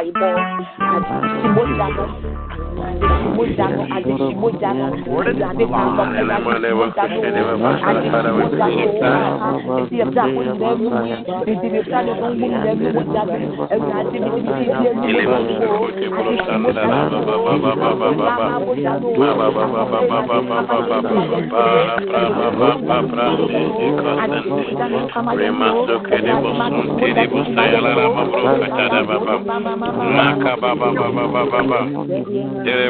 Bible. And see what you are not Mojano Alishi, Mojano, gonna ń mú mi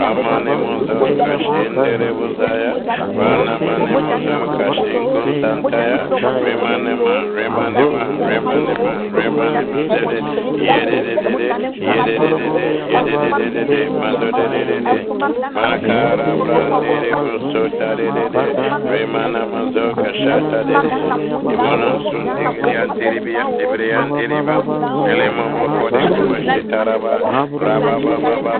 Ramane Monsam Kashin Derevusaya, Ranamane Monsam Kashin Kuntantaya, Remanema, Remanema, Remanema, Remanema, Yedididididid, Yedididididid, Yedididididid, Madudidididid, Makara Brandere Kusota Dididid, Remana Mazo Kashata Didid, Imonam Sundig Yantiribiyam Tibriyantiribam, Elemamo Kodikumashi Taraba, Rababa Baba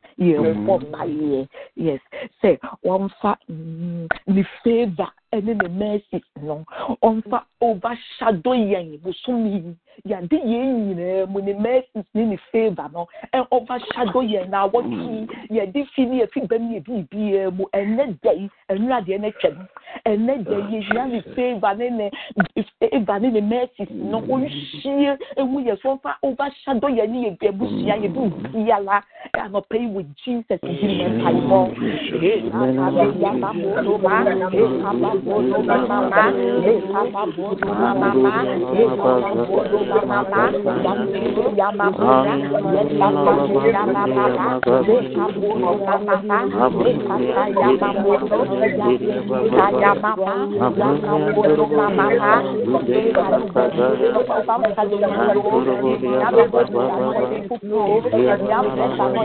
yɛbɔ mpaeɛ yes. Sɛ wɔmfa mm, ne favor ɛne ne mercy no ɔmfa overshadow yɛn bosom yi yɛade yɛn nyinaa mu ne mercy ne ne favor no ɛ overshadow yɛn na awɔtwe yɛde fi ne yɛfi bɛm ne yɛbi biara mu ɛnɛ da yi ɛnura deɛ ne twɛm ɛnɛ da yi yɛhia ne favor ne ne favor ne ne mercy no ɔnhyie emu yɛ so ɔmfa overshadow yɛn ne yɛ bi abusua yɛ bi biara anɔpɛ yi wɔ jesus di ne mpaebɔ ee kaba yaba bolo ma ee kaba bolo bodo baba ba e baba bodo baba ba e baba bodo baba ba ya baba ya baba ya baba ba e bodo baba ba e baba ya baba bodo ya ya baba ya baba bodo baba ba e baba ya baba bodo ya baba ya baba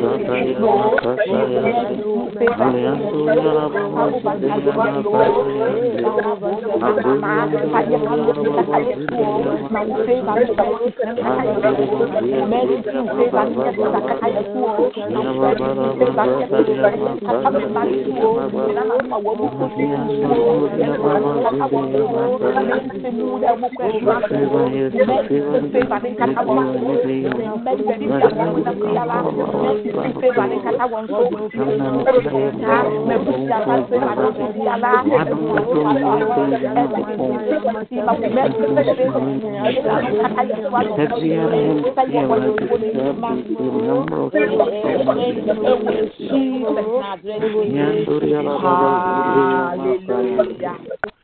Favor, Hallelujah.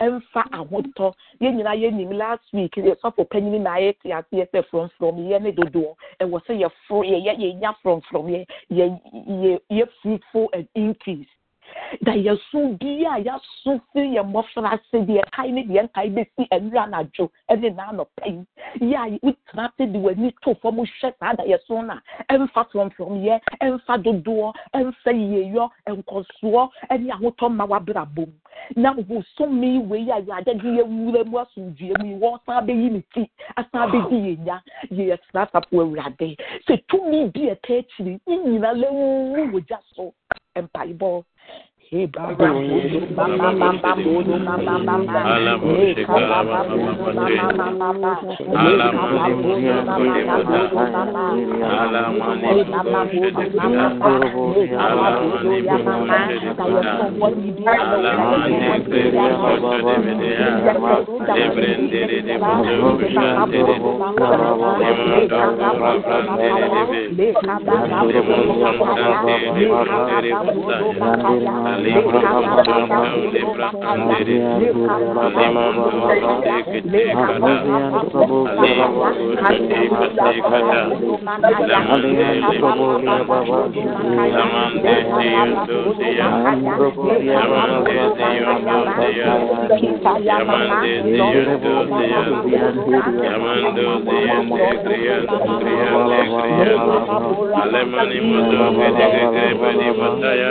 ɛmfa ahotɔ yɛn nyinaa yɛnim last week yɛsɔfo panyin na ayɛ te aseɛ sɛ frɔmfrɔmyɛ ne dodoɔ. Ɛwɔ sɛ yɛforo yɛyɛ yɛnya frɔmfrɔmyɛ yɛ yɛ yɛ fruitful and increase da yɛso bi a yɛaso firi yɛ mmɔfra ase deɛ kae ne deɛ nkae bɛsi nwura anadwo ne n'anɔpa yi yɛ a wotena ase de w'ani to fam hwɛ saa da yɛso no a ɛmfa frɔmfrɔmyɛ ɛmfa dodoɔ ɛmfa yiyeyɔ nkɔsoɔ ne ahotɔ ma w'abrabɔ mu na bosome wei a yɛade de yɛwura mu asomdua mu yi wɔsan bɛyi ne ti asan bɛdi yɛ nya yɛ yɛsra asafo awurade sɛ tumi bi ɛka akyiri ne nyina lɛwu wɔ gya so mpaebɔ Hey, Alhamdulillah. Alemani muzo gede gede bani bataya.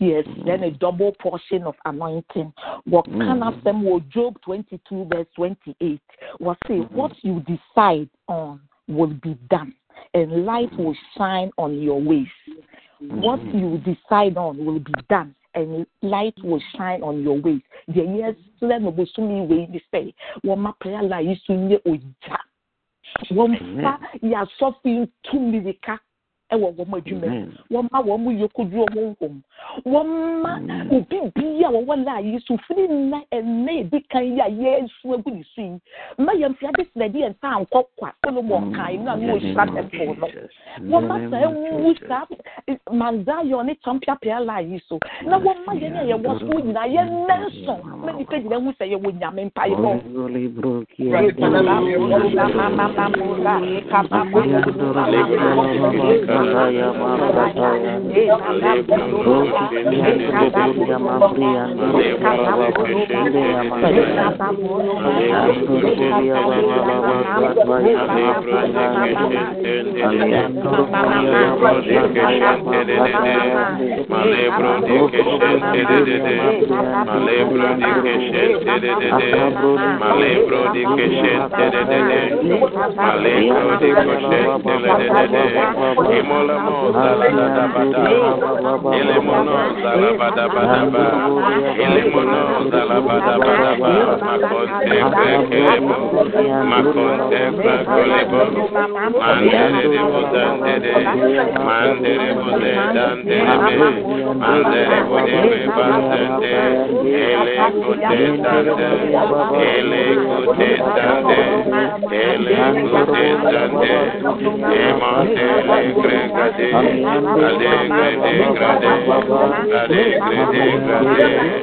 Yes, then a double portion of anointing. What mm. can I say? Job 22, verse 28 was say, mm-hmm. What mm-hmm. you decide on will be done, and light will shine on your ways. What you decide on will be done, and light will shine on your ways. The years let no bosumi way ni say, Wama prayer la yisu nye oja. Wama ya sofi tu mirika ɛwɔ wɔn adwuma mu wɔma wɔn yokoduro wɔn hom wɔma obi bi a wɔwɔ la yi so firi nna ɛnna edi kan yi a yɛsu agu ne so yi mma yɛn fi ade sinadi yɛn nsa ankɔ kwa solomon kan yi na no ohyira tɛpɔ no wɔma saa ewu saa Mount Zion ne champion prayer line yi so na wɔma yɛn a yɛwɔ so nyinaa yɛn nɛnso na nipa gyina hu sɛ yɛwɔ nyame mpa yi Raya Marataya, Rosi Kiani Bebria Mambria, Lea Mambria, Andoria Baba Baba Malebro de ile mono zalabada bada ba, ile mono zalabada bada ba, makonte krekebo, makonte krekolebo, mandere de bozandere, mandere boze dandere be, mandere bode be bazende, ele kote dande, ele kote dande, ele kote dande, emate le gregade, grade, grade, grade, grade, grade, grade, grade, grade, grade, grade, grade,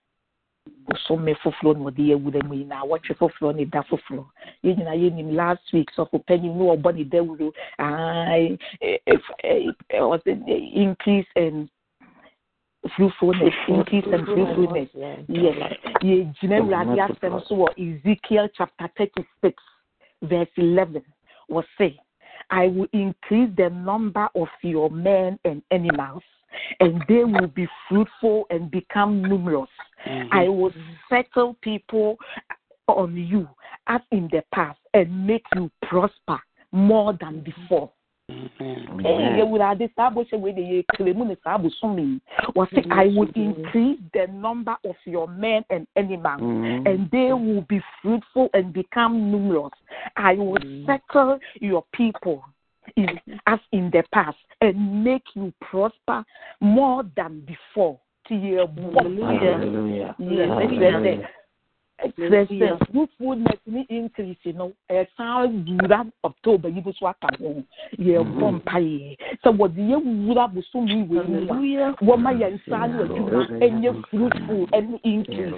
bosome foforɔ na ɔde yɛwura mu yi na awɔtwe foforɔ ne da foforɔ yɛn nyinaa yɛnim last week sɔfo panyin ne ɔbɔ ne dawuro ai ɔsɛ increase and fruitfulness increase and fruitfulness yes yɛgyina awurade asɛm so wɔ ezekiel chapter thirty six verse eleven wɔse I will increase the number of your men and animals, and they will be fruitful and become numerous. Mm-hmm. I will settle people on you as in the past and make you prosper more than before. Awurade saa bɔhyɛ wei de yɛkele mu ne saa bosom yi wɔse I will increase the number of your men and animals mm-hmm. and they will be fruitful and become numerous. I will mm-hmm. settle your people in, as in the past and make you prosper more than before. Hallelujah. Yes, kyerɛ sɛ fruitfulness ne increase no ɛsan wura october yi bi so aka ho yɛbɔ mpaeɛ sɛ wɔde yɛwura bosom yi wɔ mu a wɔma yɛn nsa ne adwuma ɛnyɛ fruitful ɛne increase.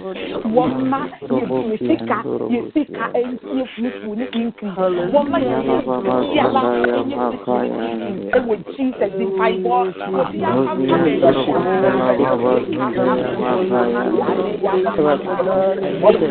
Wɔma yɛ sika yɛ sika ɛntie fruitful ne increase. Wɔma yɛ biara ɛnyɛ fruitful ne increase ɛwɔ jesus di mpaebɔ obi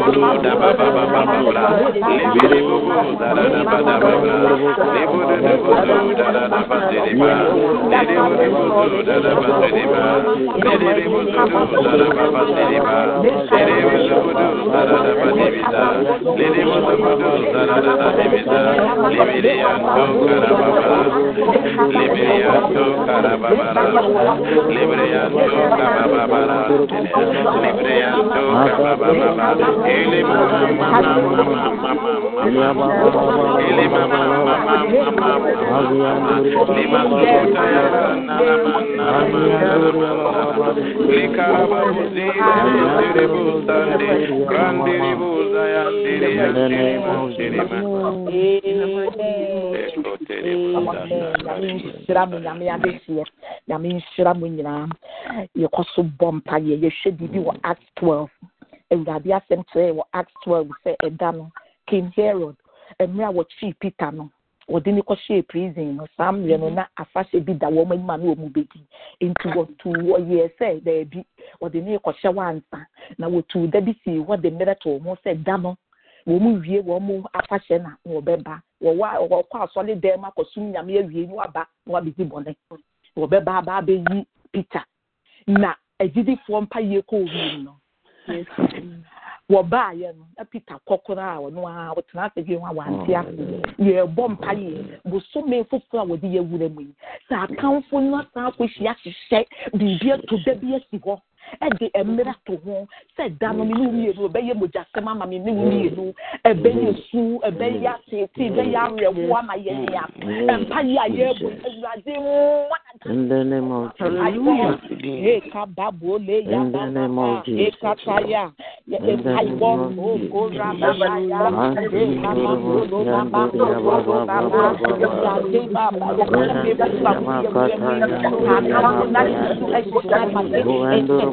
bobo da ba ba ba ba ba la le bi le bobo da da da ba da ba la le bo de de bo do da da da ba de de ba le de bo de bo do da da ba de de ba le de de bo do da da ba ba de de ba le de bo do bo do da da da ba de bi da le de bo do bo do da da da da de bi da le bi le ya to kara ba ba le bi le ya to kara ba ba la le bi le ya to kara ba ba la le bi le ya to kara ba ba la yɛkɔ so bɔ mpaeɛ yɛhwɛ biribi wɔ act 12 awurade asɛm kyerɛ wɔ act 12 sɛ ɛda no king herod mmerɛ a wɔkyii peter no wɔde ne kɔhyɛɛ prison no. Saa mmerɛ no mhm. na afahyɛ bi da wɔn anim a na wɔn bɛdi nti wɔtu wɔyɛɛ sɛ daabi wɔde ne kɔhyɛ wansa na wɔtu da bi si hɔ de mmerɛ to wɔn sɛ da no wɔn wie wɔn afahyɛ na wɔbɛba. Wɔwɔ wɔkɔ asɔre dan mu akɔsum nyame awie na waba na wabɛdi bɔne. Wɔbɛba aba abɛyi peter. Na agyidifoɔ mpa yie kɔ wiem no wɔbaayɛ no na peter kɔkoro a ɔno a ɔtena ase wie ho a wante ase. Yɛrebɔ mpa yie. Bosome foforɔ a wɔde yɛwura mu yi. Sɛ akamfo no asan akɔhyia hyehyɛ biribi ato da bi asi hɔ ɛde mmerɛ to ho sɛ da no me ne wo mmienu ɛbɛyɛ mogyasɛm ama me ne wo mmienu ɛbɛyɛ su ɛbɛyɛ atete ɛbɛyɛ ama ɛmpa yi a awurade mmoa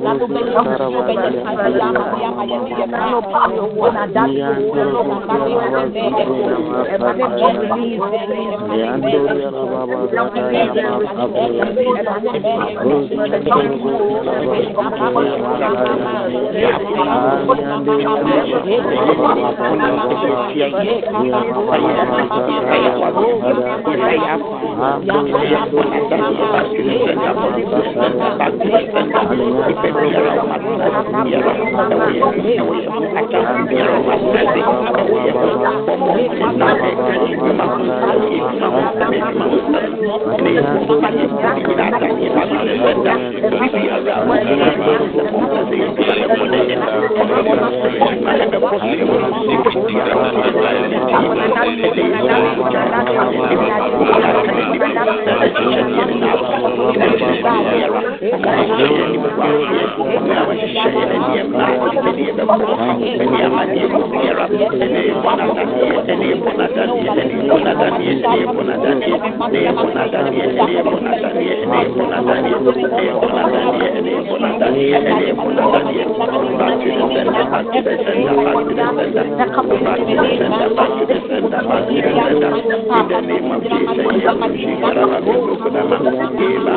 In the name of Jesus. ekababole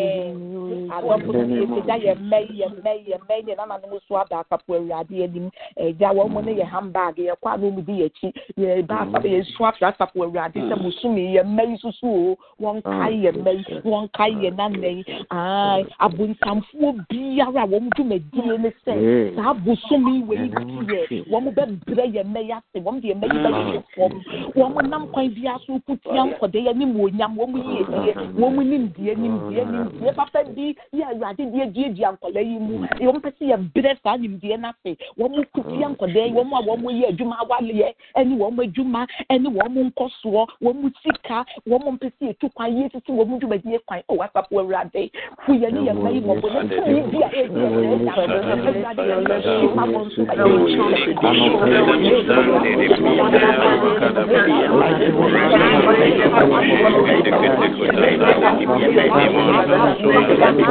yɛ mmɛ yɛ mmɛ yɛ mmɛ nana no so aba awurade anim ɛgya wɔn yɛ handbag afra awurade sɛ musumi yɛ mmɛ yi soso o wɔn kae yɛ mmɛ yi wɔn kae yɛ yi aa biara wɔn dwumadie ne sɛ saa yɛ wɔn bɛ brɛ yɛ mmɛ yi ase wɔn mmɛ yi bɛ yɛ wɔn nam kwan bi aso kutia nkɔdɛ yɛ ne mu onyam wɔn yie die wɔn papa bi yɛ awurade deɛ duadua nkɔla yi mu wɔn pɛ sɛ yɛbrɛ saa nimdeɛ no wɔn kutia nkɔda yi wɔn a wɔn yɛ adwuma awaleɛ ɛne wɔn adwuma ɛne wɔn nkɔsoɔ wɔn sika wɔn mpɛ sɛ yɛtu kwan yie sisi wɔn dwumadie kwan ɛwɔ asafo awurade fu ne yɛ mma yi mɔbɔ ne yi bi a ɛdi ɛsɛ ɛda awurade yɛ mma yi ma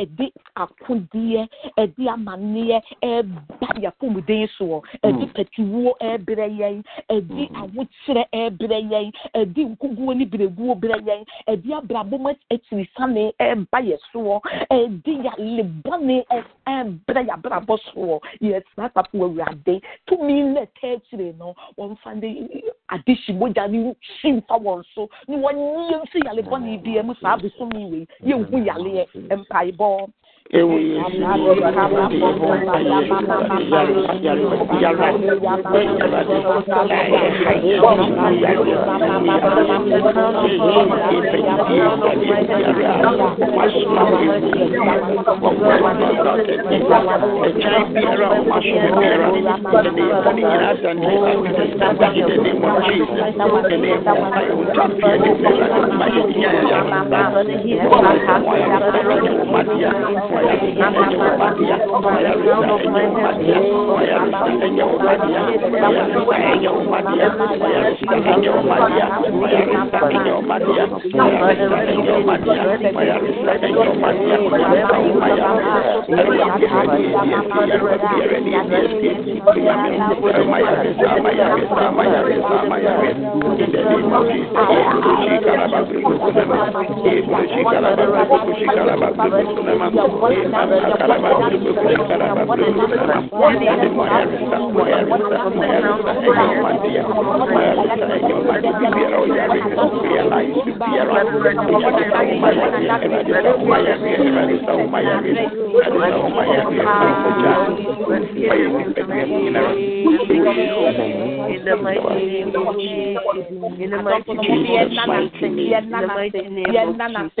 a ɛde akodeɛ ɛde amanneɛ ɛba yɛfomuden soɔ. Hmm. Ɛde pɛtiwuo ɛbrɛ yɛn. Ɛde hmm. awokyerɛ ɛbrɛ yɛn. Ɛde nkoguo ne bereguo brɛ yɛn. Ɛde abrabom akyirisane ɛba yɛ soɔ. Ɛde yalebɔne ɛbrɛ yɛabrabɔ soɔ. Asafo awurade. Tumi na ɛtɛ akyire no wɔmfa ne mogya ne hyi mfa wɔn so. Ne wɔnyɛ mfi yalebɔne biara mu saa hmm. bosome wei. Yɛnhu yaleɛ. Mpaebɔ ewu yesu In the mighty name of Jesus. In the mighty name of Jesus. In the mighty name of Jesus.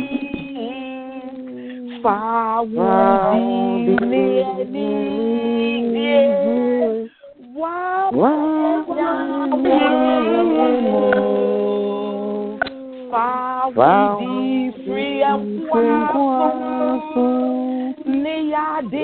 bubu yɛmpo srɛ wama yɛwo adi fa wo di ne anigye wama yɛwo fa wo di firi ɛfoa ne yade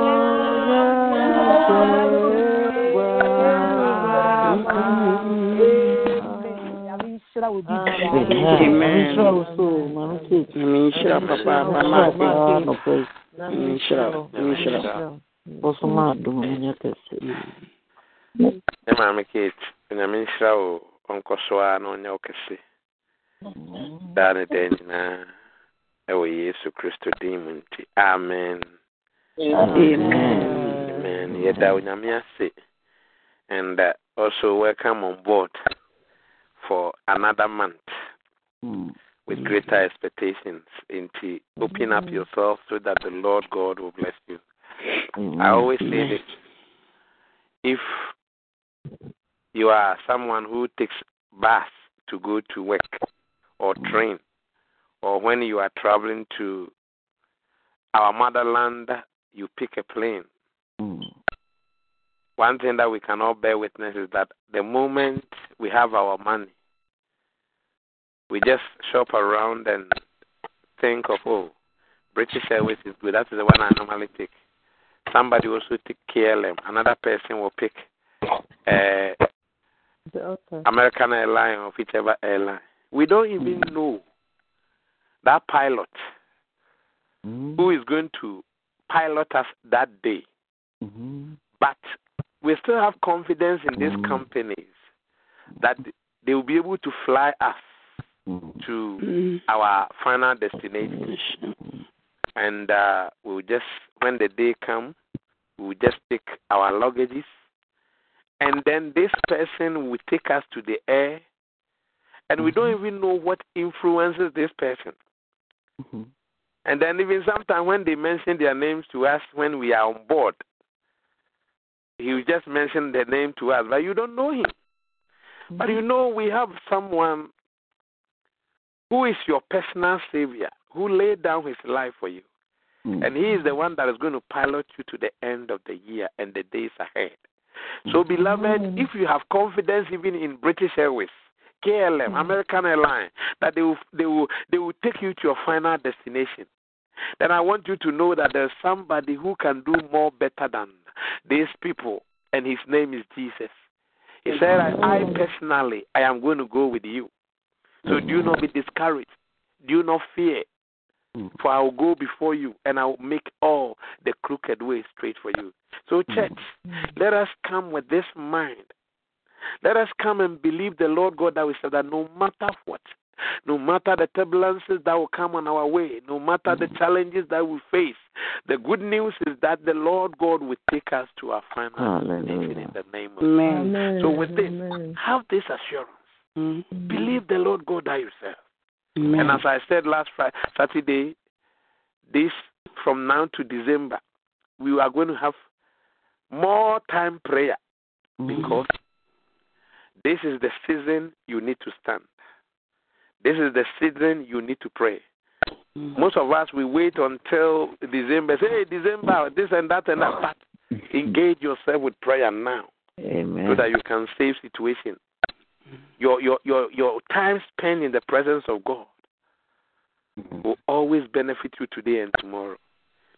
máa jó ẹni Menhyira papa. Mama ase. Menhyira menhyira. bɔsɔma adom nyɛ kɛse ne maame kate onyame nhyira wo ɔnkɔ so a na ɔnyɛ wo kɛse daa ne daa nyinaa ɛwɔ yesu kristo din mu nti amen. Amen. Yɛda onyame ase and uh, also welcome on board for another month hmm. with hmm. greater expectations into open up hmm. yourself so that the lord god will bless you. I always say this if you are someone who takes bus to go to work or train, or when you are traveling to our motherland, you pick a plane. One thing that we cannot bear witness is that the moment we have our money, we just shop around and think of, oh, British Airways is good. That is the one I normally take. Somebody also take KLM. Another person will pick uh, American airline or whichever airline. We don't even hmm. know that pilot hmm. who is going to pilot us that day. Hmm. But we still have confidence in these mm. companies that they will be able to fly us mm. to mm. our final destination. And uh, we'll just, when the day comes, we'll just take our luggages. And then this person will take us to the air. And we don't mm-hmm. even know what influences this person. Mm-hmm. And then even sometimes when they mention their names to us when we are on board, he just mentioned the name to us, but you don't know him. But you know we have someone who is your personal savior, who laid down his life for you. Mm. And he is the one that is going to pilot you to the end of the year and the days ahead. Mm. So, beloved, if you have confidence even in British Airways, KLM, mm. American Airlines, that they will, they will they will take you to your final destination, then I want you to know that there's somebody who can do more better than these people, and his name is Jesus. He said, I, I personally, I am going to go with you. So do not be discouraged. Do not fear. Mm. For I will go before you and I will make all the crooked way straight for you. So, mm. church, let us come with this mind. Let us come and believe the Lord God that we said that no matter what, no matter the turbulences that will come on our way, no matter the challenges that we face, the good news is that the Lord God will take us to our final destination in the name of Amen. Jesus. So, with this, have this assurance. Believe the Lord God that you serve. Amen. And as I said last Friday, Saturday, this from now to December, we are going to have more time prayer because this is the season you need to stand. This is the season you need to pray. Mm-hmm. Most of us we wait until December. Say, hey, December, this and that and that. But engage yourself with prayer now, Amen. so that you can save situation. Your your your your time spent in the presence of God mm-hmm. will always benefit you today and tomorrow.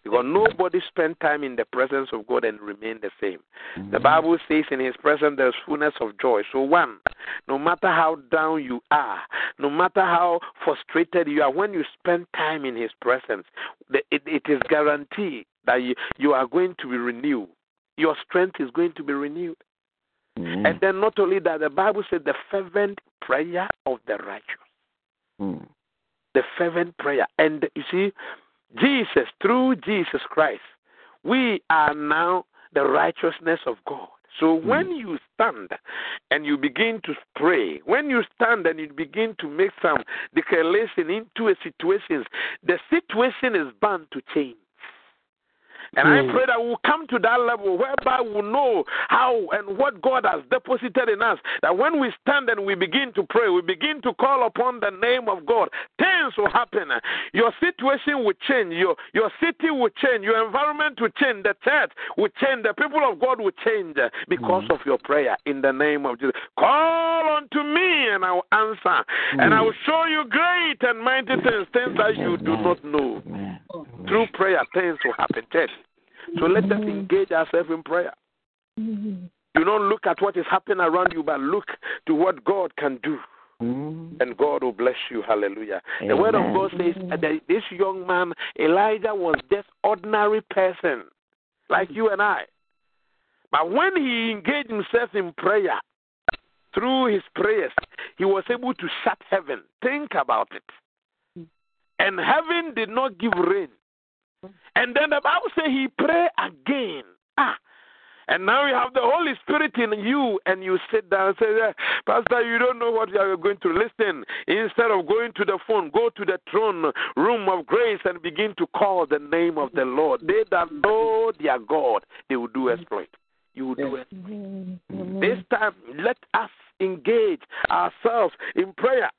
Because nobody spend time in the presence of God and remain the same. The mm-hmm. Bible says in His presence there's fullness of joy. So, one, no matter how down you are, no matter how frustrated you are, when you spend time in His presence, it, it is guaranteed that you, you are going to be renewed. Your strength is going to be renewed. Mm-hmm. And then, not only that, the Bible said the fervent prayer of the righteous. Mm-hmm. The fervent prayer. And you see, Jesus, through Jesus Christ, we are now the righteousness of God. So hmm. when you stand and you begin to pray, when you stand and you begin to make some declaration into a situation, the situation is bound to change. And I hmm. pray that we'll come to that level whereby we'll know how and what God has deposited in us. That when we stand and we begin to pray, we begin to call upon the name of God, things will happen. Your situation will change. Your, your city will change. Your environment will change. The church will change. The people of God will change because hmm. of your prayer in the name of Jesus. Call unto me and I will answer. And I hmm. will show you great and mighty things, things that you do not know. Through prayer, things will happen. Church. So let us engage ourselves in prayer. Do not look at what is happening around you, but look to what God can do. Mm. and God will bless you. Hallelujah. The word of God says that this young man, Elijah, was just ordinary person, like you and I. But when he engaged himself in prayer, through his prayers, he was able to shut heaven. Think about it. And heaven did not give rain. And then the Bible says he prayed again. Ah. And now you have the Holy Spirit in you, and you sit down and say, "Eh, Pastor, you don't know what you are going to listen. Instead of going to the phone, go to the throne room of grace and begin to call the name of the Lord. They that know their God, they will do exploit. You will do it. This time, let us engage ourselves in prayer.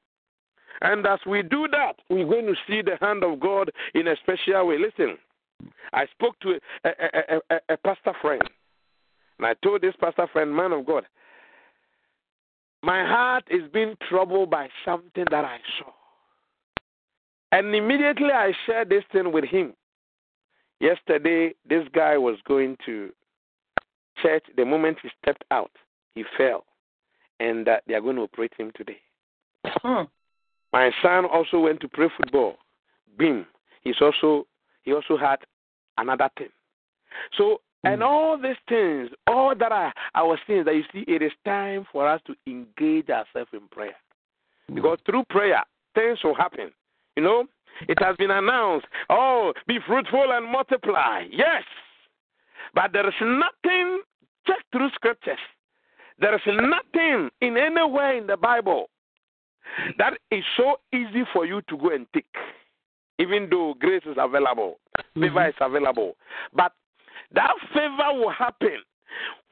And as we do that, we're going to see the hand of God in a special way. Listen, I spoke to a, a, a, a, pastor friend, and I told this pastor friend, man of God, my heart is being troubled by something that I saw. And immediately I shared this thing with him. Yesterday, this guy was going to church. The moment he stepped out, he fell. And uh, they are going to operate him today. My son also went to play football. Bim. He's also he also had another thing. So hmm. and all these things, all that I, I was saying that you see, it is time for us to engage ourselves in prayer. Hmm. Because through prayer, things will happen. You know, it has been announced, oh, be fruitful and multiply. Yes. But there is nothing, check through scriptures, there is nothing in anywhere in the Bible that is so easy for you to go and take, even though grace is available, mm-hmm. favor is available. But that favor will happen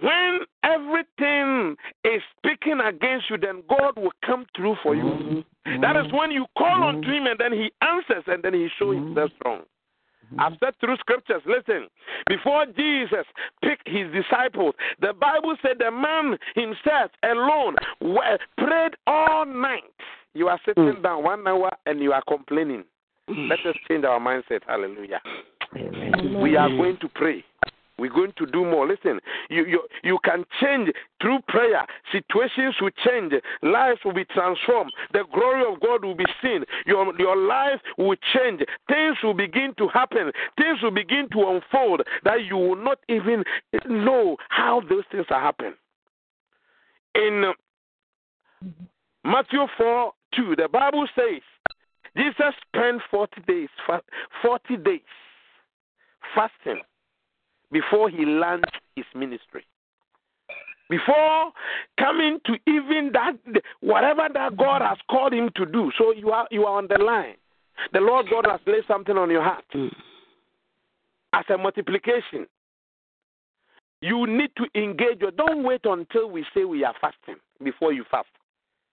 when everything is speaking against you, then God will come through for you. Mm-hmm. That is when you call mm-hmm. unto Him and then He answers and then He shows Himself strong. I've said through scriptures, listen, before Jesus picked his disciples, the Bible said the man himself alone prayed all night. You are sitting mm. down one hour and you are complaining. Let us mm. change our mindset. Hallelujah. Amen. We are going to pray. We're going to do more. Listen, you, you, you can change through prayer. Situations will change. Lives will be transformed. The glory of God will be seen. Your, your life will change. Things will begin to happen. Things will begin to unfold that you will not even know how those things are happening. In uh, Matthew 4 2, the Bible says, Jesus spent 40 days, 40 days fasting before he launched his ministry. Before coming to even that, whatever that God has called him to do. So you are you are on the line. The Lord God has laid something on your heart hmm. as a multiplication. You need to engage. Don't wait until we say we are fasting before you fast.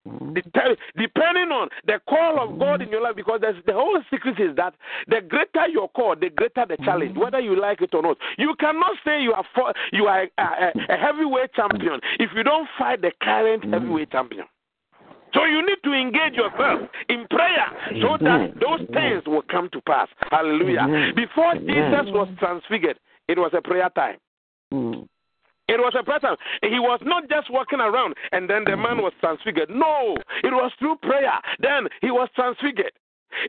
Dep- Depending on the call of God in your life, because there's, the whole secret is that the greater your call, the greater the challenge, whether you like it or not. You cannot say you are for, you are a, a, a heavyweight champion if you don't fight the current heavyweight champion. So you need to engage yourself in prayer so that those things will come to pass. Hallelujah. Before. Jesus was transfigured, it was a prayer time. It was a time. He was not just walking around and then the man was transfigured. No, it was through prayer. Then he was transfigured.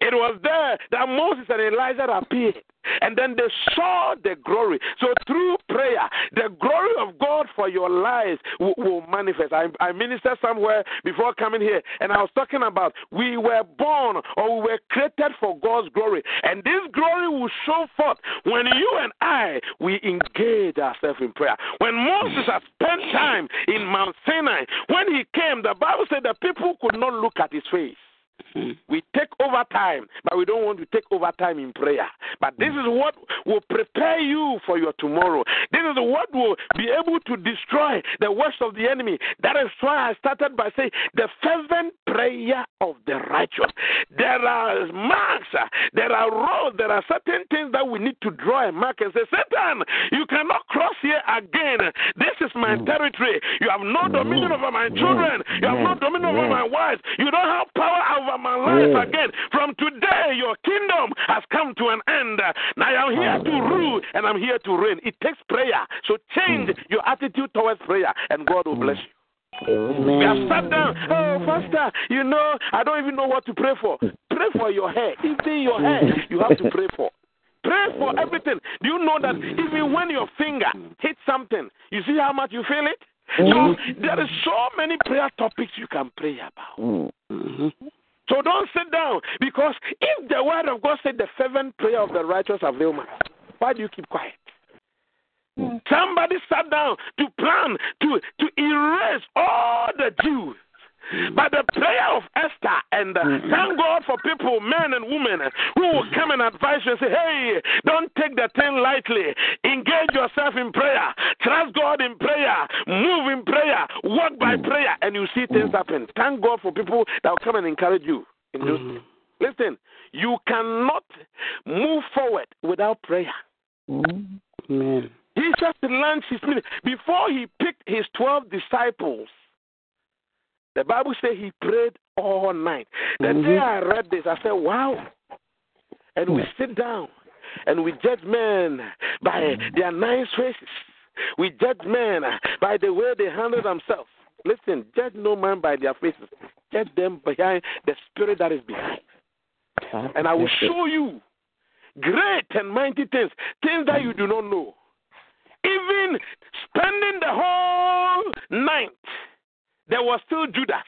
It was there that Moses and Elijah appeared. And then they saw the glory. So through prayer, the glory of God for your lives will, will manifest. I, I ministered somewhere before coming here, and I was talking about we were born or we were created for God's glory. And this glory will show forth when you and I, we engage ourselves in prayer. When Moses had spent time in Mount Sinai, when he came, the Bible said the people could not look at his face. We take over time, but we don't want to take over time in prayer. But this is what will prepare you for your tomorrow. This is what will be able to destroy the works of the enemy. That is why I started by saying the fervent prayer of the righteous. There are marks, there are roads, there are certain things that we need to draw a mark and say, Satan, you cannot cross here again. This is my mm. territory. You have no mm. dominion over my mm. children. You have no dominion over my wife. You don't have power over my oh. life again. From today, your kingdom has come to an end. Now I am here to rule and I'm here to reign. It takes prayer. So change hmm. your attitude towards prayer, and God will bless you. We have sat down. Oh, Pastor, you know, I don't even know what to pray for. Pray for your hair. Even your hair, you have to pray for. Pray for everything. Do you know that even when your finger hits something, you see how much you feel it? So hmm. there is so many prayer topics you can pray about. Hmm. Mm-hmm. So don't sit down because if the word of God said the fervent prayer of the righteous avail much, why do you keep quiet? Hmm. Somebody sat down to plan to to erase all the Jews. Mm-hmm. But the prayer of Esther, and uh, mm-hmm. thank God for people, men and women, who will mm-hmm. come and advise you and say, hey, don't take the thing lightly. Engage yourself in prayer. Trust God in prayer. Move in prayer. Walk by prayer. And you see things happen. Thank God for people that will come and encourage you in those things. Listen, you cannot move forward without prayer. Amen. Jesus launched his ministry. Before he picked his 12 disciples, the Bible says he prayed all night. The Mhm. day I read this, I said, wow. And we sit down and we judge men by their nice faces. We judge men by the way they handle themselves. Listen, judge no man by their faces. Judge them behind the spirit that is behind. And I will show you great and mighty things, things that you do not know. Even spending the whole night, there was still Judas.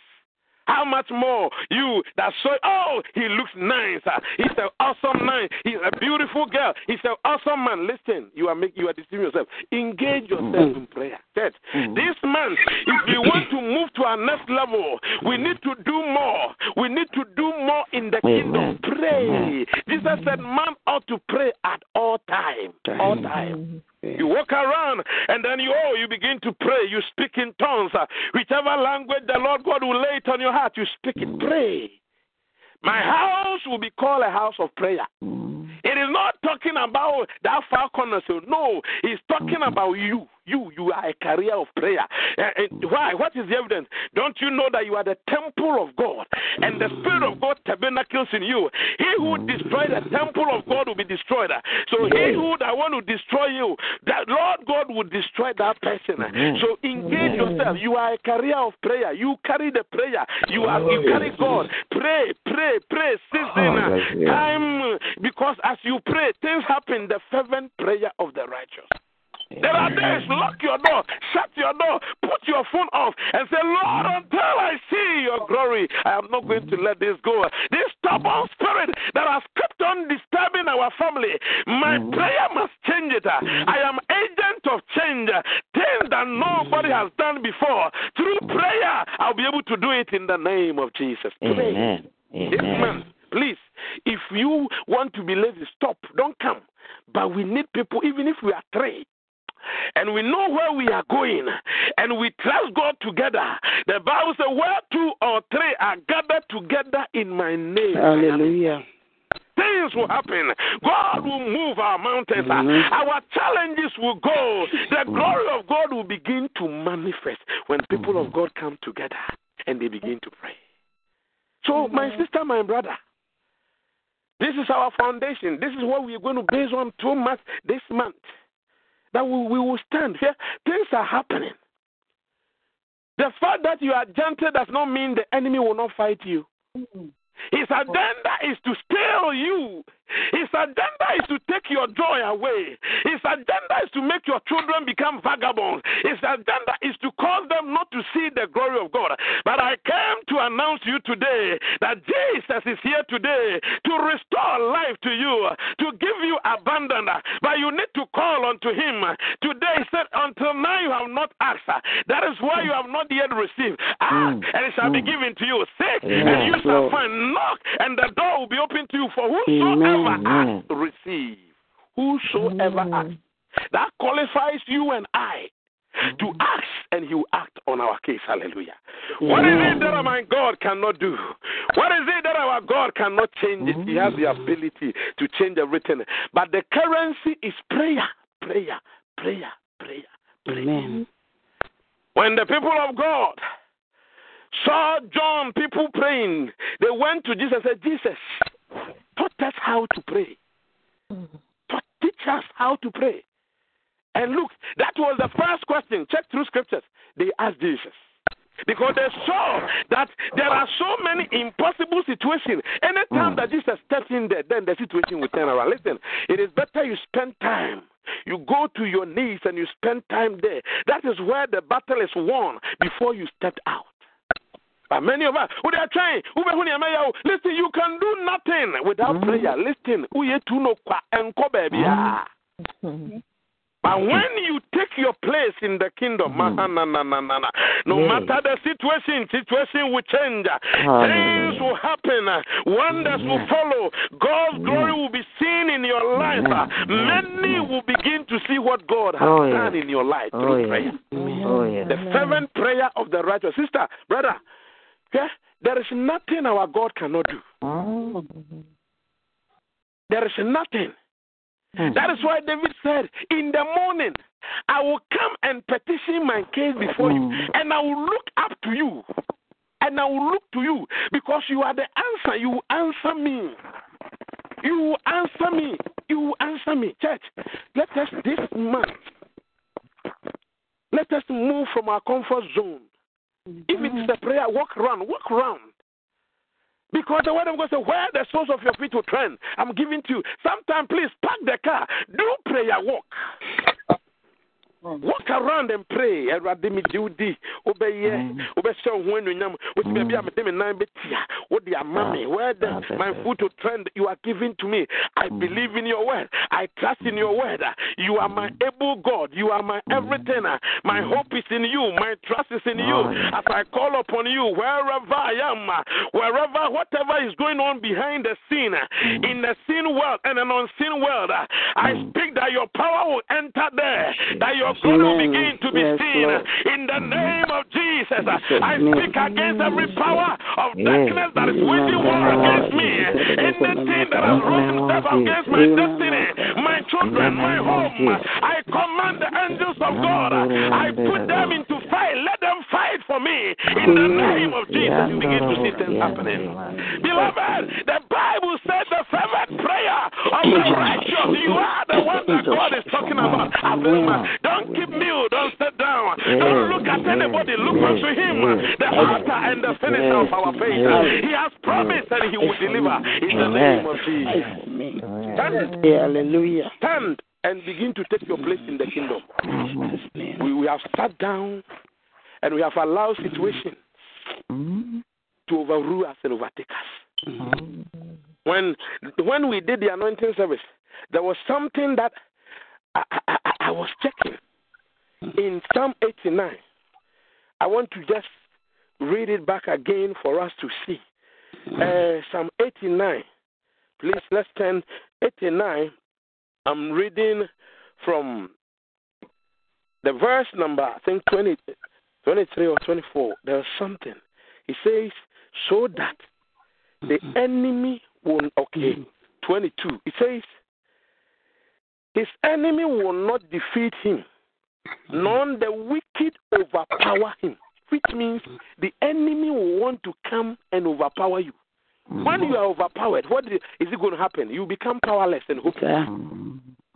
How much more you that saw? Oh, he looks nice. Uh, He's an awesome man. He's a beautiful girl. He's an awesome man. Listen, you are making you are deceiving yourself. Engage yourself in prayer. Church, this man, if we want to move to our next level, we need to do more. We need to do more in the kingdom. Pray. Jesus said, "Man ought to pray at all time. All time." You walk around and then you oh you begin to pray. You speak in tongues, uh, whichever language the Lord God will lay it on your heart. You speak it. Pray. My house will be called a house of prayer. Is not talking about that far corner. So no, it's talking mm-hmm. about you. You, you are a carrier of prayer. Uh, uh, why? What is the evidence? Don't you know that you are the temple of God, and the Spirit of God tabernacles in you? He who mm-hmm. destroy the temple of God will be destroyed. So he who that want to destroy you, that Lord God will destroy that person. So engage yourself. You are a carrier of prayer. You carry the prayer. You are you carry God. Pray, pray, pray. Season time because as you pray, things happen. The fervent prayer of the righteous. There are days, lock your door, shut your door, put your phone off, and say, Lord, until I see your glory, I am not going to let this go. This stubborn spirit that has kept on disturbing our family, my mm-hmm. prayer must change it. I am agent of change. Things that nobody has done before. Through prayer, I'll be able to do it in the name of Jesus. Pray. Amen. This man, please, if you want to be lazy, stop. Don't come. But we need people, even if we are three, and we know where we are going, and we trust God together. The Bible says, Where two or three are gathered together in my name, Hallelujah. things will happen. God will move our mountains. Our challenges will go. The glory of God will begin to manifest when people of God come together and they begin to pray. So, my sister, my brother, this is our foundation. This is what we are going to base on two months this month. That we, we will stand here. Things are happening. The fact that you are gentle does not mean the enemy will not fight you. Mm-hmm. His agenda is to steal you. His agenda is to take your joy away. His agenda is to make your children become vagabonds. His agenda is to cause them not to see the glory of God. But I came to announce to you today that Jesus is here today to restore life to you, to give you abundance. But you need to call unto him. Today he said, Until now you have not asked. That is why you have not yet received. Ask, and it shall be mm. given to you. Seek, and you shall find. Knock, and the door will be open to you. For whosoever asks, receive. Whosoever asks. That qualifies you and I to ask, and He will act on our case. Hallelujah. What is it that my God cannot do? What is it that our God cannot change it? He has the ability to change everything. But the currency is prayer, prayer, prayer, prayer, prayer. Amen. When the people of God saw John, people praying, they went to Jesus and said, Jesus, taught us how to pray. Taught, teach us how to pray. And look, that was the first question. Check through scriptures. They asked Jesus. Because they saw that there are so many impossible situations. Anytime Mm. that Jesus steps in there, then the situation will turn around. Listen, it is better you spend time. You go to your knees and you spend time there. That is where the battle is won before you step out. But many of us, we are trying. we are huni amaya. Listen, you can do nothing without Mm. prayer. Listen, uye tu no kwa enko ah. But when you take your place in the kingdom, Mm. na, na, na, na, na, no Yes. matter the situation, situation will change. Hallelujah. Things will happen. Wonders will follow. God's Amen. glory will be seen in your life. Amen. Many will begin to see what God has Oh, yes. done in your life Oh, through yes. prayer. Oh, yes. The fervent prayer of the righteous. Sister, brother, yeah, there is nothing our God cannot do. There is nothing. Mm. That is why David said, In the morning, I will come and petition my case before you, Mm. and I will look up to you. And I will look to you because you are the answer. You will answer me. You will answer me. You will answer me. Church, let us this month, let us move from our comfort zone. If it is a prayer, walk around, walk around. Because the word of God says, where the soles of your feet will trend, I'm giving to you. Sometime, please park the car, do prayer walk. Mm. Walk around and pray. Awurade mi di wo di. Wobɛyɛ. Wobɛhyɛ wo ho anuonyam. Wosi baabi a mede me nan bɛtia. Wode ama me. Where the, my foot will trend, you are giving to me. I believe in your word. I trust in your word. You are my able God. You are my everything. My hope is in you. My trust is in you. As I call upon you, wherever I am, wherever, whatever is going on behind the scene, in the seen world and an unseen world, I speak that your power will enter there, that your glory will Amen. begin to be Yes, seen. Lord. In the name of Jesus, I speak against every power of darkness that is waging war against me. Anything that has risen itself against my destiny, my children, my home, I command the angels of God. I put them into fight. Let them fight for me. In the name of Jesus, you begin to see things happening. Beloved, the Bible says the fervent prayer of the righteous. You are the one that God is talking about. Amen. Don't keep mute. Don't sit down. Don't look at anybody. Look unto Him, the author and the finisher of our faith. He has promised that He will deliver in the name of Jesus. Amen. Hallelujah. Stand and begin to take your place in the kingdom. We, we have sat down and we have allowed situations Mm. to overrule us and overtake us. When when we did the anointing service, there was something that I, I, I- I was checking in Psalm 89. I want to just read it back again for us to see. Uh, Psalm 89. Please, let's turn 89. I'm reading from the verse number, I think 20, 23 or 24. There's something. He says, so that the mm-hmm. enemy will, okay, mm-hmm. 22. It says, his enemy will not defeat him, mm-hmm. nor the wicked overpower him, which means the enemy will want to come and overpower you. Mm. When you are overpowered, what is it going to happen? You become powerless and hopeless.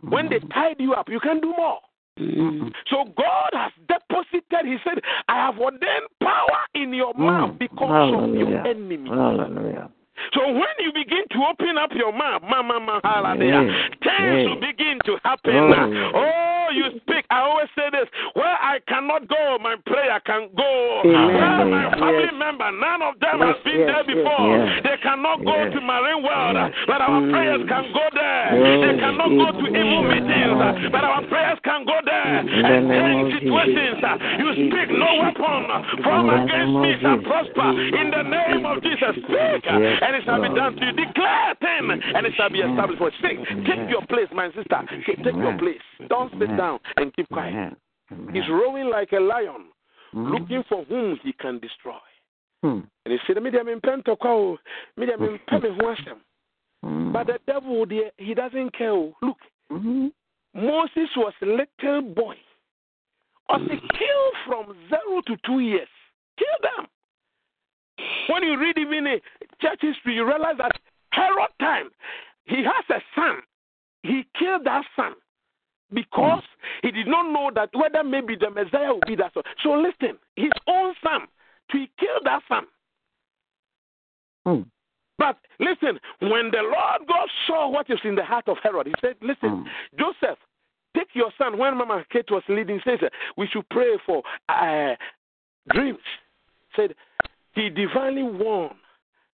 When they tied you up, you can do more. Mm. So God has deposited, He said, I have ordained power in your mm. mouth because of your Hallelujah. enemy. Hallelujah. So when you begin to open up your mouth, mama, mama, hallelujah, Yes, things yes. will begin to happen. Oh. Oh, you speak. I always say this: where I cannot go, my prayer can go. Amen. Where my Yes. family member, none of them Yes, has been yes, there before. Yes. They cannot go Yes. to marine world, Yes. but our Mm. prayers can go there. Yes. They cannot go to evil Yes. meetings, but our prayers can go there. And change situations. You speak no weapon from against me shall prosper. In the name of Jesus, speak, Yes, and it shall be done to you. Declare thing, and it shall be established for you. Speak. Take your place, my sister. Take your place. Don't sit. Down and keep quiet. He's roaring like a lion, Mm. looking for whom he can destroy. Mm. And he said, Media mempɛ ntɔkwa o, media mempɛ me ho asɛm. But the devil, dear, he doesn't care. Look, Mm. Moses was a little boy. Or he killed from zero to two years. Kill them. When you read even in church history, you realize that Herod time, he has a son. He killed that son because he did not know that whether maybe the Messiah would be that son. So listen, his own son, to kill that son. Mm. But listen, when the Lord God saw what is in the heart of Herod, he said, Listen, mm. Joseph, take your son. When Mama Kate was leading, says we should pray for uh, dreams. Said he divinely warned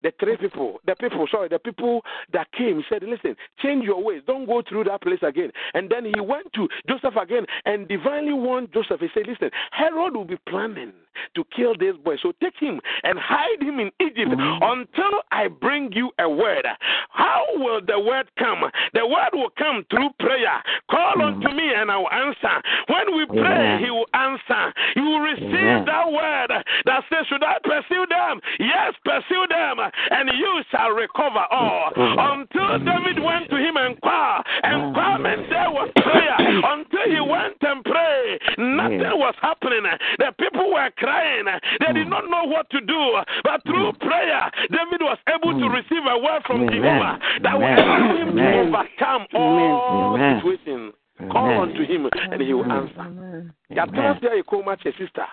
the three people, the people, sorry, the people that came. Said, Listen, change your ways. Don't go through that place again. And then he went to Joseph again and divinely warned Joseph. He said, Listen, Herod will be planning to kill this boy. So take him and hide him in Egypt until I bring you a word. How will the word come? The word will come through prayer. Call unto me and I will answer. When we pray, he will answer. You will receive that word that says, Should I pursue them? Yes, pursue them, and you shall recover all. Until David went to him and inquire, inquire meant there was prayer. Until he went and prayed, nothing was happening. The people were crying. They did not know what to do. But through prayer, David was able to receive a word from. Jehovah that will Amen. allow him to overcome all situations. Call unto him and he will answer. Yàtọ̀ sí ẹ̀yẹ kó má ṣe sister.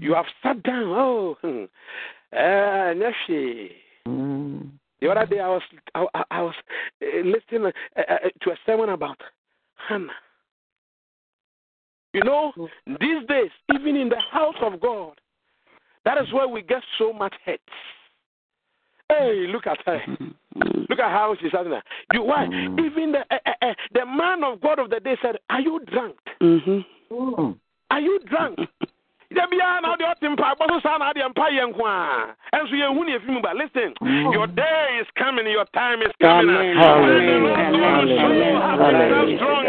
You have sat down. Oh, hmm. uh, Neshi. The other day I was I, I- was uh, listening uh, uh, to a sermon about Hannah. You know, these days, even in the house of God, that is where we get so much hate. Hey, look at her. Look at how she's having that. You why? Mm. Even the uh, uh, uh, the man of God of the day said, "Are you drunk? Mm-hmm. Mm. Are you drunk?" da biara na ɔde ɔte mpa bɔ so saa na ade mpa yɛ nko a ɛnso yɛhu ne mu ba listen your day is coming your time is coming Amen. when the Lord Amen. God will show Amen. have himself Hallelujah. strong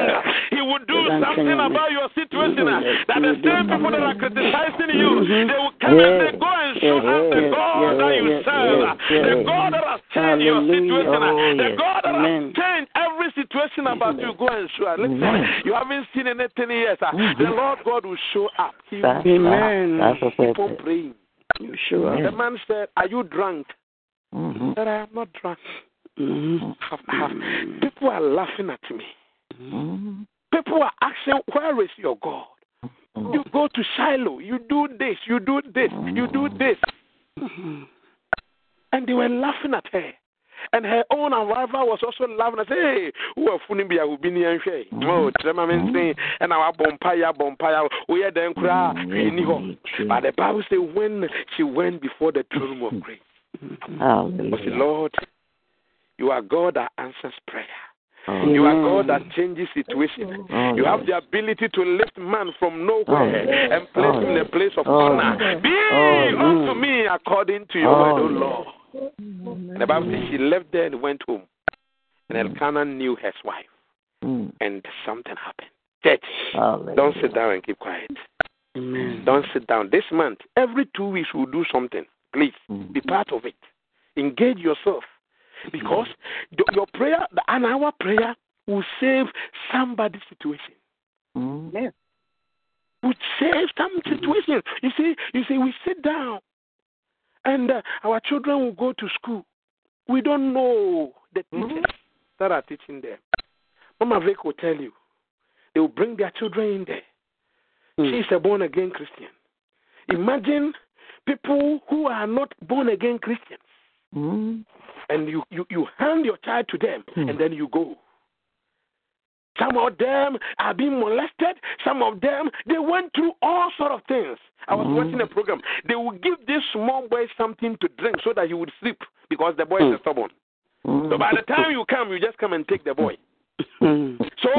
he will do something about your situation uh, that the same people that are criticizing you they will come and they go and show us the God that you serve uh, the. God that has changed your situation uh, Oh, the. God that has changed every situation about you go and show listen Amen. you haven't seen anything yet. Mhm. the Lord God will show up he That's, Amen. That's, keep on praying. You sure? The man said, Are you drunk? mm-hmm. I said, I am not drunk. Mm-hmm. Have, have. People are laughing at me. Mm-hmm. People are asking, Where is your God? You go to Shiloh, you do this, you do this, you do this. Mm-hmm. And they were laughing at her. And her own arrival was also laughing. I said, Hey, who are fooling me? I will be near you. Oh, Trema means and our bompire, bompire, we are then cry. But the Bible says, when she went before the throne of grace, I said, Lord, you are God that answers prayer. Oh, You are God that changes situations. oh, You have the ability to lift man from nowhere and place Oh, him in a place of Oh, honor. Be Oh, unto me according to your Oh, word, O. Lord. And the Bible says she left there and went home. And Elkanah knew his wife. Mm. And something happened. Church, Hallelujah. don't sit down and keep quiet. Amen. Don't sit down. This month, every two weeks, we'll do something. Please Mm. be part of it. Engage yourself. Because the- your prayer, an hour prayer, will save somebody's situation. Mm. Will save some situation. You see, you see, we sit down, and uh, our children will go to school. We don't know the teachers that are teaching them. Mama Vic will tell you. They will bring their children in there. Mm. She is a born again Christian. Imagine people who are not born again Christians, Mm. and you, you, you hand your child to them, Hmm. and then you go. Some of them are being molested. Some of them they went through all sort of things. I was Mhm. watching a program. They would give this small boy something to drink so that he would sleep because the boy is stubborn. Mm. So by the time you come, you just come and take the boy. Mm-hmm. So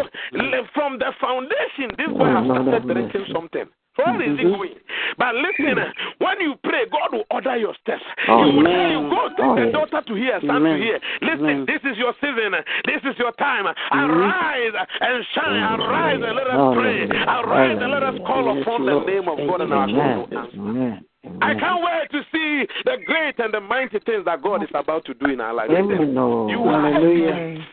from the foundation, this boy Oh, has started drinking something. So where is he Mhm. going? But listen, uh, when you pray, God will order your steps. Oh, he will Amen. tell you, go take Oh, the yes. daughter to here, son Amen. to here. Listen, Amen. this is your season. This is your time. Mm-hmm. Arise and shine. Arise and let us pray. Arise and let us call upon the name of God and our God Amen. answer. Amen. I can't wait to see the great and the mighty things that God is about to do in our lives. You are Hallelujah.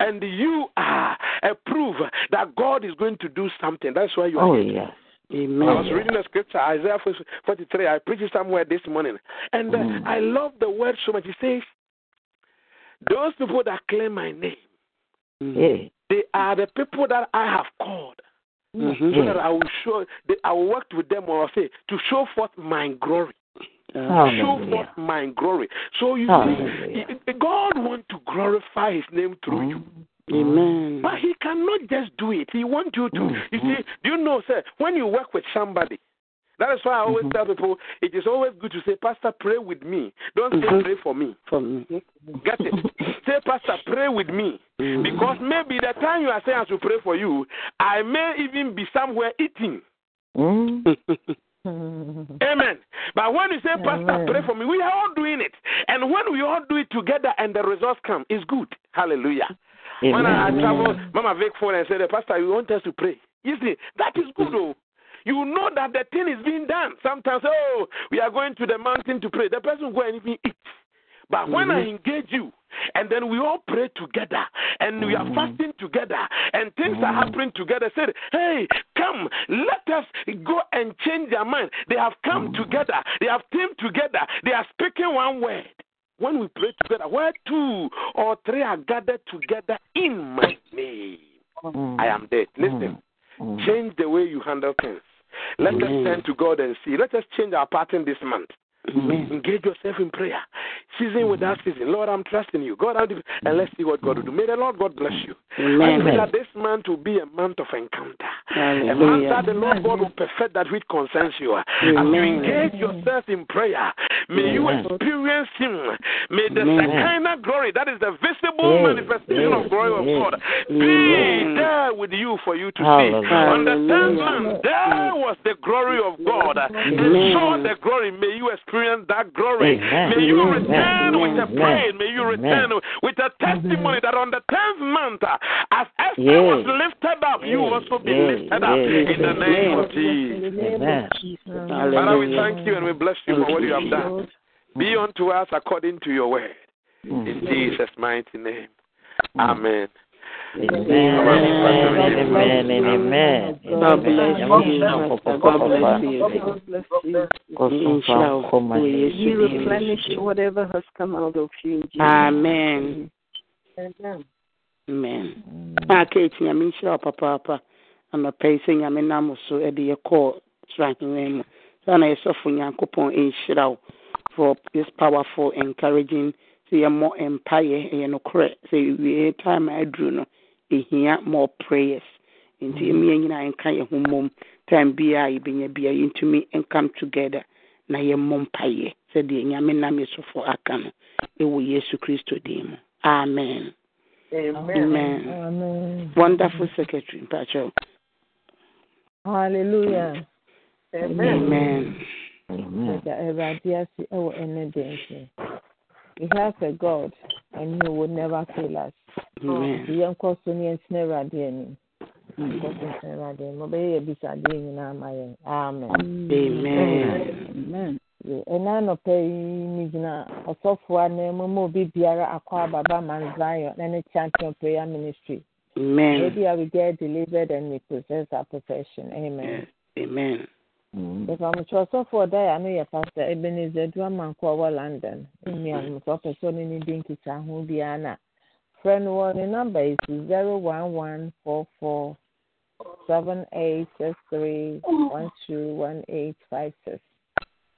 And you are a proof that God is going to do something. That's why you are Oh, here. yes. Amen. I was reading a scripture, Isaiah 43. I preached somewhere this morning. And uh, Mm. I love the word so much. It says, Those people that claim my name, Mm. Yeah. they are the people that I have called. Mhm. So that I will show, that I will work with them or say, to show forth my glory. Show forth my glory. So you Hallelujah. see, God wants to glorify His name through you. Amen. But he cannot just do it. He wants you to. You see, do you know, sir, when you work with somebody, that is why I always tell people it is always good to say, Pastor, pray with me. Don't say Mhm. pray for me. For me. Get it? say, Pastor, pray with me. Mm. Because maybe the time you are saying I should pray for you, I may even be somewhere eating. Mm. Amen. But when you say, Pastor, Amen. pray for me, we are all doing it. And when we all do it together and the results come, it's good. Hallelujah. When I, I Amen. travel, Mama Vic phone and said, Pastor, you want us to pray. You see, that is good though. You know that the thing is being done. Sometimes, oh, we are going to the mountain to pray. The person will go and even eat. But when I engage you, and then we all pray together, and we are fasting together, and things are happening together, said, hey, come, let us go and change their mind. They have come together, they have teamed together, they are speaking one word. When we pray together, where two or three are gathered together in my name, Mm. I am there. Listen, Mm. change the way you handle things. Let us turn to God and see. Let us change our pattern this month. Amen. Engage yourself in prayer. Season with without mm. season. Lord, I'm trusting you. God, I'm, and let's see what God will do. May the Lord God bless you. I Amen. pray that this month will be a month of encounter. A month that the Lord God will perfect that which concerns you. As you engage yourself in prayer, may you experience Him. May the Amen. Shekinah glory, that is the visible manifestation of glory of. God, be Amen. there with you for you to see. Hallelujah. On the tenth month, there was the glory of God. And Amen. saw the glory. May you experience that glory. Amen. May you Amen. return with a Amen. praise. May you Amen. return with a testimony that on the tenth month, uh, as Esther Yes. was lifted up, you will also be Yes. lifted up Yes. in the name Amen. of Jesus. Amen. Father, we thank you and we bless you for what you have done. Be unto us according to your word. In Jesus' mighty name. Amen. Amen. Amen. Amen. Amen. God bless you, Amen. God bless you. you. Oh, You replenish whatever has come out of you. Jesus' Amen. Amen. Na Kate, nyame nhyira papaapa. Anɔpa yi sɛ nyame nam so de yɛ kɔɔ srahewa mu. Saa na yɛsɔfo Nyankopɔn nhyira wo for this powerful encouraging sɛ yɛmmɔ mpaeɛ ɛyɛ nokorɛ sɛ wie time a aduru no ɛhia more prayers. Nti ɛmi yɛn nyinaa yɛnka yɛn ho mmom time biara a yɛbɛnya bia yɛntumi come together. Na yɛmmɔ mpaeɛ sɛdeɛ nyame nam yɛsɔfo aka no ɛwɔ yesu kristo din mu amen. Amen. Amen. wonderful secretary mpakyɛw Hallelujah. amen. Amen. That Awurade ase ɛwɔ ɛne den so. We have a God and he will never fail us. amen Yɛn nkɔ so ne yɛntena Awurade anim. Nkɔ so ntena Awurade anim. Ɔbɛyɛ yɛ bisadeɛ nyinaa ma yɛn. Amen. amen ɛna anɔpa yi ne gyina ɔsɔfoɔ anan mu ma obi biara akɔ ababa Mount Zion na ne champion prayer ministry amen maybe i will get delivered and we possess our possession amen amen bɛfamokyɛ ɔsɔfoɔ ɔda yɛ ano yɛ pastor ebenezer duamanko a ɔwɔ london. Nnuanom sɛ ɔpɛ sɛ ɔne ne di nkita ho biara na frɛ no wɔ ne number is zero one one four four seven eight six three one two one eight five six.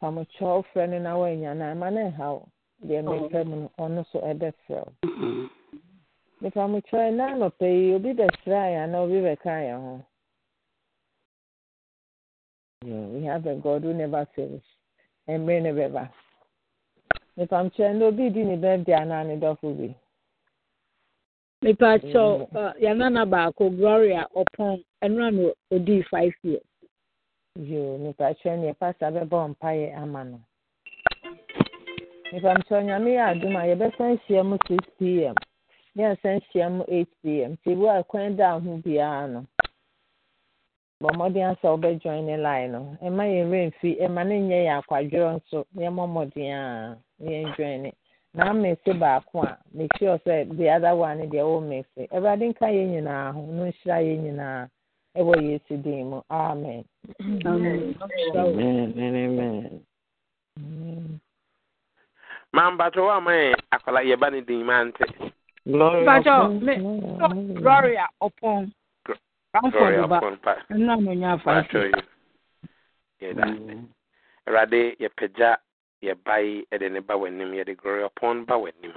Pamokyɛ frɛ no na woanya no ama no nha wo deɛ mepɛ mu no ɔno so ɛbɛfrɛ wo Mhm. mepamokyɛ na anɔpɛ yi obi bɛsra yɛn anaa obi bɛka yɛn ho Yeah, we have a God who never fails. Mmerɛ ne bɛba. Mepamokyɛ na obi di ne birthday anaa ne dɔfo bi. mepakyɛw uh, yɛnana baako gloria ɔpɔn ɛno na ɔdii five years Yo, mepakyɛ ne pastor bɛbɔ mpaeɛ ama no. Mepamokyɛ nyame yɛ adom a yɛbɛsan hyia mu six pm. Yɛnsan hyia mu eight pm. Nti wo a kwan da ho biara no. Bɔ mmɔden asɛ wobɛjoin ne line no. Ɛma yɛn werɛ mfi ɛma ne nyɛ yɛ akwadworɔ nso yɛmmɔ mmɔden a na yɛnjoin ne na mmese baako a sure sɛ the other one deɛ wo mmese awurade nka yɛn nyinaa ho no nhyira yɛn nyinaa ɛwɔ yesu din mu. Amen. Amen. and Amen. Amen. mambato wa ma yɛ akwala yɛba ne din ma nte gloria ɔpɔn You. Yɛda ase. Awurade yɛpagya yɛbae ɛde ne ba w'anim yɛde glory upon ba w'anim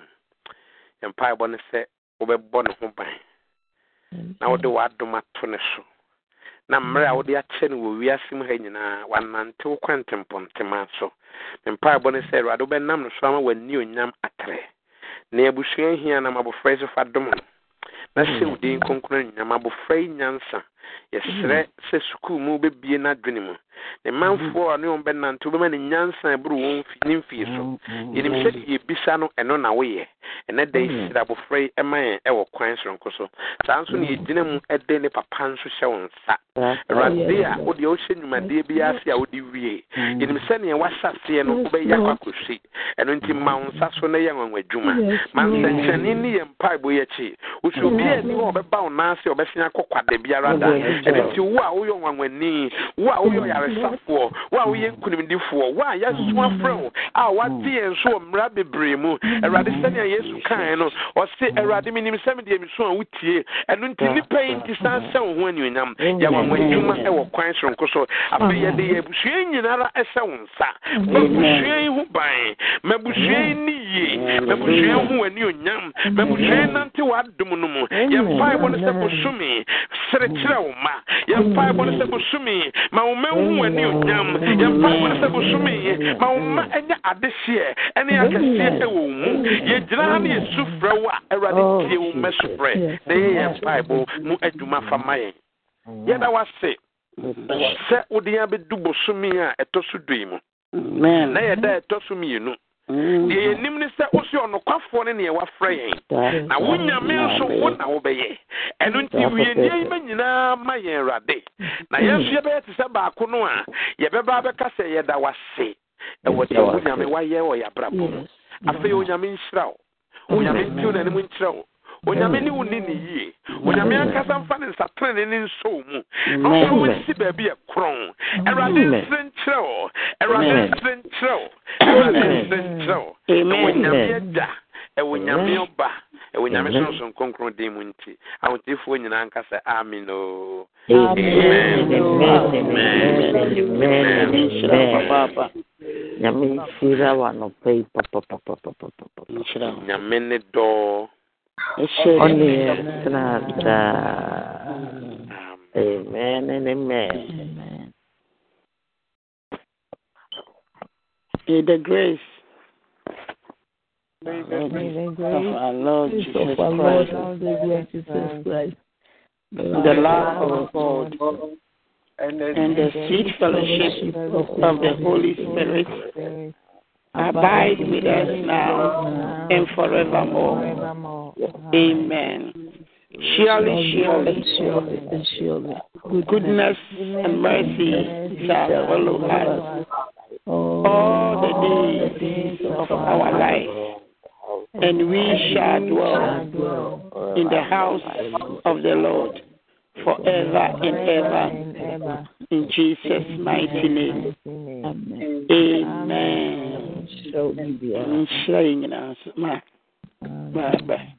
yɛmpaebɔ no sɛ wobɛbɔ ne ho ban na wode w'adom ato ne so na mmerɛ a wode akyɛ no wɔ wiase mu ha nyinaa wanante wo kwantempɔntema so mempaebɔ ne no sɛ awurade wobɛnam no so ama w'ani onyam atrɛ na abusua hia nam abɔfra so fa dom no na hyɛ wo din kronkron anuonyam abɔfra yi nyansa yɛsrɛ sɛ sukuu mu bɛbie n'adwene mu. Ne manfoɔ a ne wɔn bɛnante wobɛma ne nyansa ɛboro wɔn ne mfie so. Yɛnim sɛdeɛ yɛbisa no ɛno na woyɛ. Ɛnɛ da yi hyira abɔfra yi ɛma yɛn ɛwɔ kwan soronko so. Saa nso ne yɛgyina mu ɛde ne papa nso hyɛ wo nsa. Awurade a wode wohyɛ nnwumadeɛ bi ase a wode wie. Yɛnim sɛneɛ wahyɛ aseɛ no wobɛyɛ akɔ akɔsi ɛno nti ma wo nsa so na yɛ nwanwa adwuma ma nsɛnkyerɛnne ne yɛ mpaebɔ yi akyi. Wosɛ obi a hɔ ɔbɛba wo naase a ɔbɛsea kɔ kwada biara da ɛno ah, nti wo a woyɛ nwanwani wo a woyɛ ɔyaresafoɔ wo a woyɛ nkonimdifoɔ wo a yɛso afrɛ wo a wate yɛn so wɔ mmara bebree mu? Awurade sɛnea yesu kae no. Ɔse awurade menim sɛ medeɛ meso a wotie ɛno nti nnipa yi nti san hyɛ wo ho anuonyam. Yɛwanwa ɛwɔ kwan soronko so. Afei yɛde yɛ abusua nyinara ɛhyɛ wo nsa. Ma yi ho ban. Ma yi ne yie ma yi ho w'anuonyam ma yi nante w'adom no mu. Yɛmpaebɔ no sɛ bosome. Serekyerɛ wo ma yɛmpaebɔ no sɛ bosome. Ma wo ma hu w'anuonyam yɛmpaebɔ no sɛ bosome. Ma wo ma ɛnyɛ adehyeɛ ɛne akɛseɛ ɛwɔ wo mu. Yɛgyina ha ne yɛsu frɛ wo a awurade tie wo mɛ sofrɛ na yɛyɛ mpaebɔ mu adwuma fa ma yɛn. Yɛda wase sɛ wode yɛn abɛdu bosome a ɛtɔ so doi mu. Na yɛda ɛtɔ so mmienu deɛ yɛnim ne sɛ wo sɛ ɔnokwafoɔ ne neɛ wafrɛ yɛn. Na wo nyame nso wo na wobɛyɛ. Ɛno nti wienneɛ yi ma nyinaa ma yɛn awurade. Na yɛn nso yɛbɛyɛ te sɛ baako no a yɛbɛba bɛka sɛ yɛda wase. Ɛwɔ deɛ wo nyame wayɛ wɔ yɛabrabɔ mu. Afei onyame nhyira wo. Onyame ntiw n'anim nkyerɛ wo onyame ne wo ni ne yie onyame ankasa mfa ne nsatenene ne nsɔ mu na ɔfa wo baabi yɛ korɔn awurade nsere nkyerɛ wo awurade nsere nkyerɛ wo awurade nsere nkyerɛ wo ɛwɔ nyame agya ɛwɔ nyame ɔba ɛwɔ nyame sonson kronkron din mu nti ahotefoɔ nyinaa nka sɛ amen o nyame nhyira wɔ anɔpa yi papapapapapapa nyame ne dɔɔ ɔne yɛ tena daa amen and amen. May the grace May the grace our Lord of Jesus our Lord Christ, and Jesus Christ, the love of God, and the sweet fellowship of the Holy Spirit abide with us now and forevermore. Amen. Surely, surely, surely, surely, goodness and mercy shall follow us all the days of our life, and we shall dwell in the house of the Lord forever and ever. In Jesus' mighty name. Amen. Nhyira yɛn nyinaa so. Ma. Bye bye.